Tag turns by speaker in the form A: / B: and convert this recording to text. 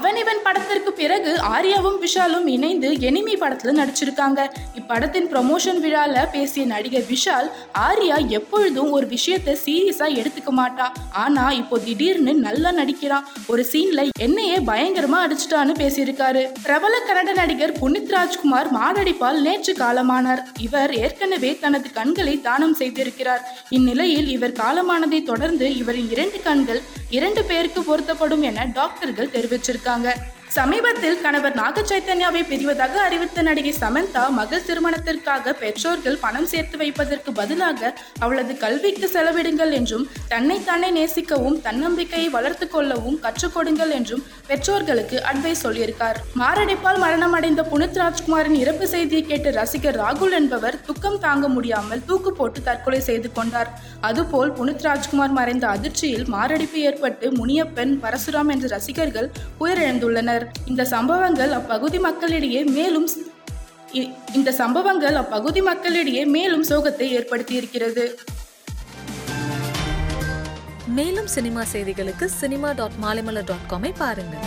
A: அவன் இவன் படத்திற்கு பிறகு ஆர்யாவும் விஷாலும் இணைந்து எனிமி படத்துல நடிச்சிருக்காங்க. இப்படத்தின் ப்ரமோஷன் விழால பேசிய நடிகர் விஷால் ஆர்யா எப்பொழுதும் ஒரு விஷயத்த சீரியஸா எடுத்துக்க மாட்டா. ஆனா இப்போ திடீர்னு நல்லா நடிக்கிறான் ஒரு சீன்ல என்னையே பயங்கரமா அடிச்சிட்டான்னு பேசியிருக்காரு. பிரபல கன்னட நடிகர் புனித் ராஜ்குமார் மாரடைப்பால் நேற்று காலமானார். இவர் ஏற்கனவே தனது கண்களை தானம் செய்திருக்கிறார். இந்நிலையில் இவர் காலமானதை தொடர்ந்து இவரின் இரண்டு கண்கள் இரண்டு பேருக்கு பொருத்தப்படும் என டாக்டர்கள் தெரிவிச்சிருக்கார் இருக்காங்க. சமீபத்தில் கணவர் நாக சைத்தன்யாவை பிரிவதாக அறிவித்த நடிகை சமந்தா மகள் திருமணத்திற்காக பெற்றோர்கள் பணம் சேர்த்து வைப்பதற்கு பதிலாக அவளது கல்விக்கு செலவிடுங்கள் என்றும் தன்னைத்தானே நேசிக்கவும் தன்னம்பிக்கையை வளர்த்து கொள்ளவும் கற்றுக் கொடுங்கள் என்றும் பெற்றோர்களுக்கு அட்வைஸ் சொல்லியிருக்கார். மாரடைப்பால் மரணமடைந்த புனித் ராஜ்குமாரின் இறப்பு செய்தியை கேட்ட ரசிகர் ராகுல் என்பவர் துக்கம் தாங்க முடியாமல் தூக்கு போட்டு தற்கொலை செய்து கொண்டார். அதுபோல் புனித் ராஜ்குமார் மறைந்த அதிர்ச்சியில் மாரடைப்பு ஏற்பட்டு முனியப்பன் பரசுராம் என்ற ரசிகர்கள் உயிரிழந்துள்ளனர். இந்த சம்பவங்கள் அப்பகுதி மக்களிடையே மேலும் இந்த சம்பவங்கள் அப்பகுதி மக்களிடையே மேலும் சோகத்தை ஏற்படுத்தியிருக்கிறது.
B: மேலும் சினிமா செய்திகளுக்கு சினிமா டாட் மாலைமலர் டாட் காமை பாருங்கள்.